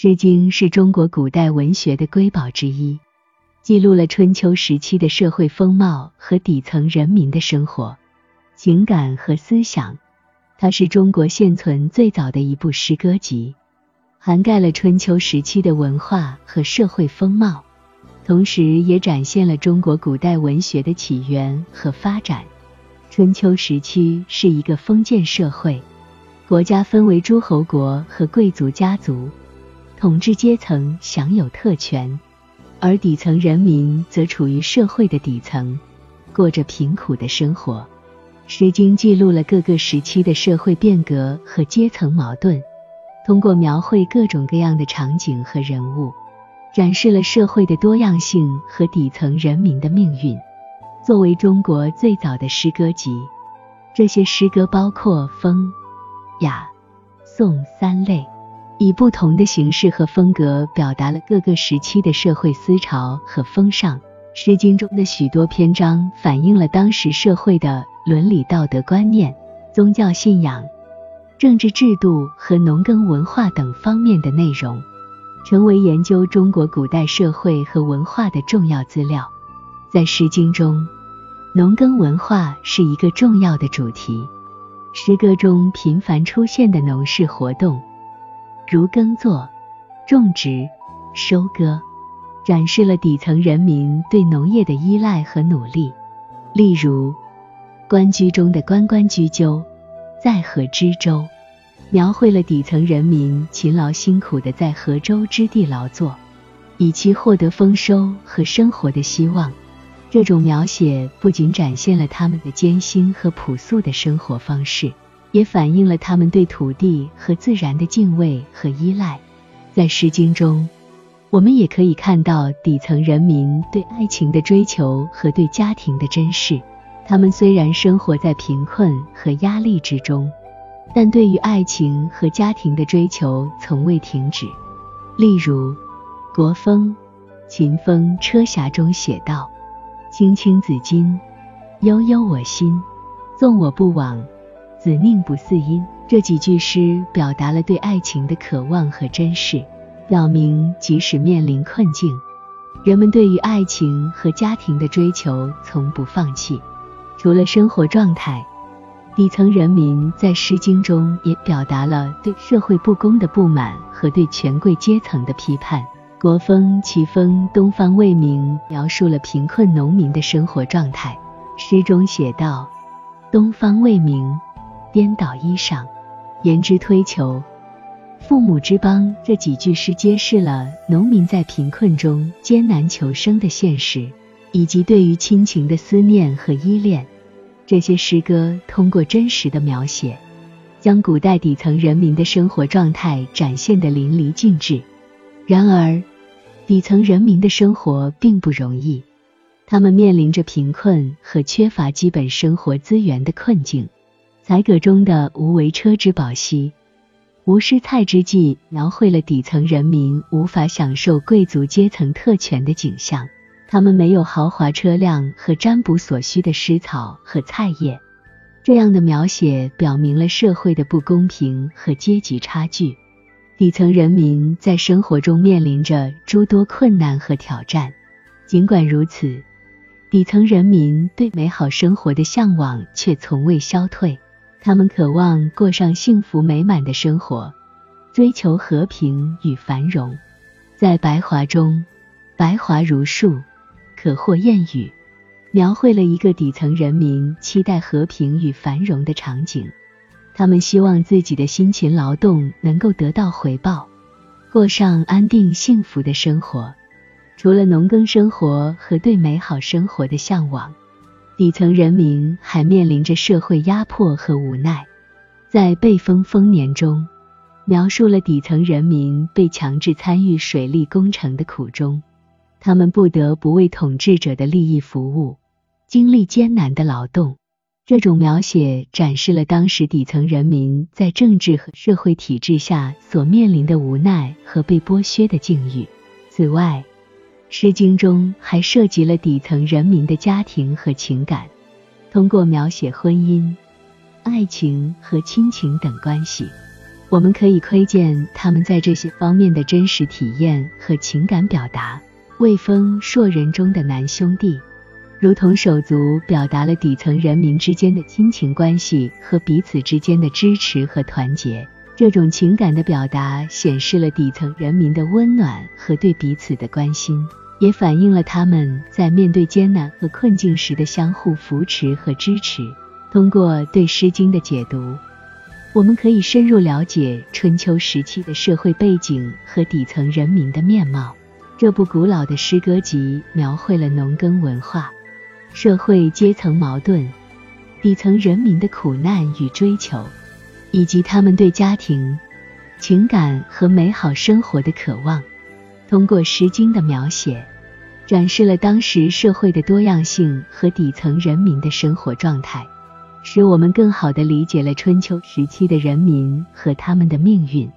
诗经》是中国古代文学的瑰宝之一，记录了春秋时期的社会风貌和底层人民的生活、情感和思想。它是中国现存最早的一部诗歌集，涵盖了春秋时期的文化和社会风貌，同时也展现了中国古代文学的起源和发展。春秋时期是一个封建社会，国家分为诸侯国和贵族家族。统治阶层享有特权，而底层人民则处于社会的底层，过着贫苦的生活。《诗经》记录了各个时期的社会变革和阶层矛盾，通过描绘各种各样的场景和人物，展示了社会的多样性和底层人民的命运。作为中国最早的诗歌集，这些诗歌包括风、雅、颂三类。以不同的形式和风格表达了各个时期的社会思潮和风尚。《诗经》中的许多篇章反映了当时社会的伦理道德观念、宗教信仰、政治制度和农耕文化等方面的内容，成为研究中国古代社会和文化的重要资料。在《诗经》中，农耕文化是一个重要的主题。诗歌中频繁出现的农事活动。如耕作、种植、收割，展示了底层人民对农业的依赖和努力。例如，《关雎》中的“关关雎鸠，在河之洲”，描绘了底层人民勤劳辛苦的在河州之地劳作，以期获得丰收和生活的希望。这种描写不仅展现了他们的艰辛和朴素的生活方式。也反映了他们对土地和自然的敬畏和依赖。在《诗经》中，我们也可以看到底层人民对爱情的追求和对家庭的珍视。他们虽然生活在贫困和压力之中，但对于爱情和家庭的追求从未停止。例如，《国风·秦风·车匣》中写道：“青青子衿，悠悠我心。纵我不往。”子宁不嗣音？这几句诗表达了对爱情的渴望和珍视，表明即使面临困境，人们对于爱情和家庭的追求从不放弃。除了生活状态，底层人民在《诗经》中也表达了对社会不公的不满和对权贵阶层的批判。《国风·齐风·东方未明》描述了贫困农民的生活状态。诗中写道：“东方未明。”颠倒衣裳，言之推求，父母之邦。这几句诗揭示了农民在贫困中艰难求生的现实，以及对于亲情的思念和依恋。这些诗歌通过真实的描写，将古代底层人民的生活状态展现得淋漓尽致。然而，底层人民的生活并不容易，他们面临着贫困和缺乏基本生活资源的困境。宰葛中的“无为车之宝兮，无失菜之际”描绘了底层人民无法享受贵族阶层特权的景象。他们没有豪华车辆和占卜所需的湿草和菜叶。这样的描写表明了社会的不公平和阶级差距。底层人民在生活中面临着诸多困难和挑战。尽管如此，底层人民对美好生活的向往却从未消退。他们渴望过上幸福美满的生活，追求和平与繁荣。在《白华》中，“白华如树，可获谚语”，描绘了一个底层人民期待和平与繁荣的场景。他们希望自己的辛勤劳动能够得到回报，过上安定幸福的生活。除了农耕生活和对美好生活的向往。底层人民还面临着社会压迫和无奈，在《被封丰年》中，描述了底层人民被强制参与水利工程的苦衷，他们不得不为统治者的利益服务，经历艰难的劳动。这种描写展示了当时底层人民在政治和社会体制下所面临的无奈和被剥削的境遇。此外，《诗经》中还涉及了底层人民的家庭和情感，通过描写婚姻、爱情和亲情等关系，我们可以窥见他们在这些方面的真实体验和情感表达。魏风硕人中的男兄弟，如同手足，表达了底层人民之间的亲情关系和彼此之间的支持和团结。这种情感的表达显示了底层人民的温暖和对彼此的关心，也反映了他们在面对艰难和困境时的相互扶持和支持。通过对《诗经》的解读。我们可以深入了解春秋时期的社会背景和底层人民的面貌。这部古老的诗歌集描绘了农耕文化、社会阶层矛盾、底层人民的苦难与追求，以及他们对家庭、情感和美好生活的渴望。通过《诗经》的描写，展示了当时社会的多样性和底层人民的生活状态。使我们更好地理解了春秋时期的人民和他们的命运。